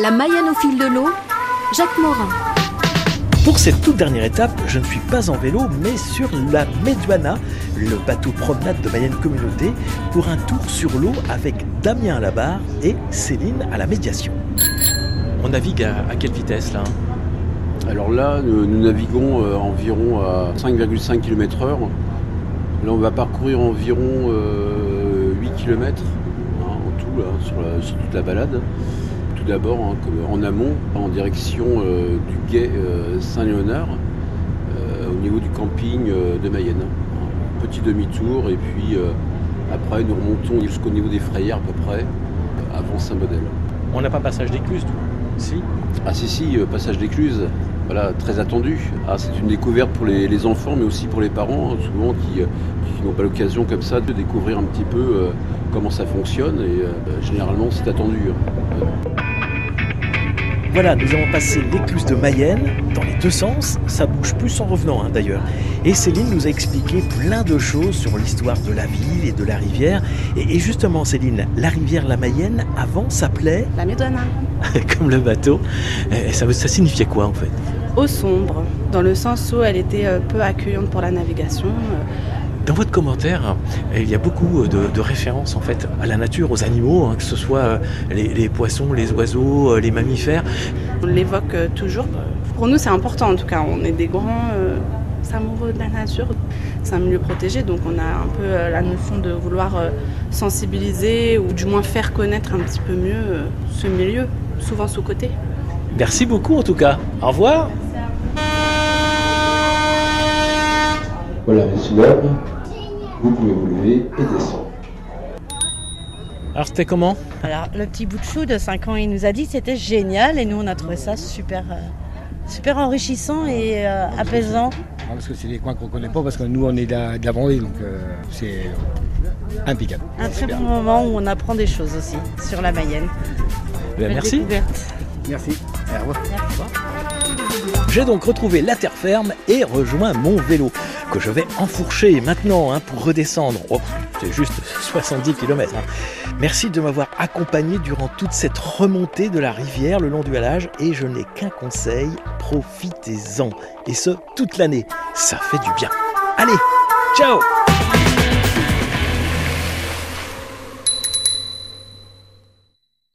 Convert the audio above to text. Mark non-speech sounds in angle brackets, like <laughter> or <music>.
La Mayenne au fil de l'eau, Jacques Morin. Pour cette toute dernière étape, je ne suis pas en vélo, mais sur la Meduana, le bateau promenade de Mayenne Communauté, pour un tour sur l'eau avec Damien à la barre et Céline à la médiation. On navigue à, à quelle vitesse là Alors là, nous, nous naviguons euh, environ à 5,5 km/h. Là, on va parcourir environ euh, 8 km en tout là, sur, la- sur toute la balade. D'abord, hein, en amont, en direction euh, du guet euh, Saint-Léonard, euh, au niveau du camping de Mayenne. Un petit demi-tour et puis après, nous remontons jusqu'au niveau des frayères à peu près, avant Saint-Modèle. On n'a pas passage d'écluse, tout Si Ah si si, passage d'écluse, voilà, très attendu. Ah, c'est une découverte pour les, les enfants, mais aussi pour les parents, hein, souvent qui, qui n'ont pas l'occasion comme ça de découvrir un petit peu euh, comment ça fonctionne. Et euh, généralement, c'est attendu. hein. Voilà, nous avons passé l'écluse de Mayenne dans les deux sens. Ça bouge plus en revenant hein, d'ailleurs. Et Céline nous a expliqué plein de choses sur l'histoire de la ville et de la rivière. Et, et justement, Céline, la rivière la Mayenne avant s'appelait La Médouana. <laughs> comme le bateau. Et ça, ça signifiait quoi en fait? Eau sombre, dans le sens où elle était euh, peu accueillante pour la navigation. Euh, Dans votre commentaire, il y a beaucoup de, de références en fait à la nature, aux animaux, hein, que ce soit euh, les, les poissons, les oiseaux, euh, les mammifères. On l'évoque euh, toujours. Pour nous, c'est important en tout cas. On est des grands euh, amoureux de la nature. C'est un milieu protégé, donc on a un peu euh, la notion de vouloir euh, sensibiliser ou du moins faire connaître un petit peu mieux euh, ce milieu, souvent sous-côté. Merci beaucoup en tout cas. Au revoir. Voilà, messieurs, dames, vous pouvez vous lever et descendre. Alors c'était comment? Alors, le petit bout de chou de 5 ans, il nous a dit que c'était génial et nous, on a trouvé ça super, euh, super enrichissant et euh, apaisant. Ah, Parce que c'est des coins qu'on connaît pas, parce que nous on est de la, de la Vendée, donc euh, c'est impeccable. Un très bon moment où on apprend des choses aussi sur la Mayenne. Ben, Merci. Merci. Au revoir. J'ai donc retrouvé la terre ferme et rejoint mon vélo, que je vais enfourcher maintenant hein, pour redescendre. Oh, c'est juste 70 km. Merci de m'avoir accompagné durant toute cette remontée de la rivière le long du halage et je n'ai qu'un conseil, profitez-en. Et ce, toute l'année. Ça fait du bien. Allez, ciao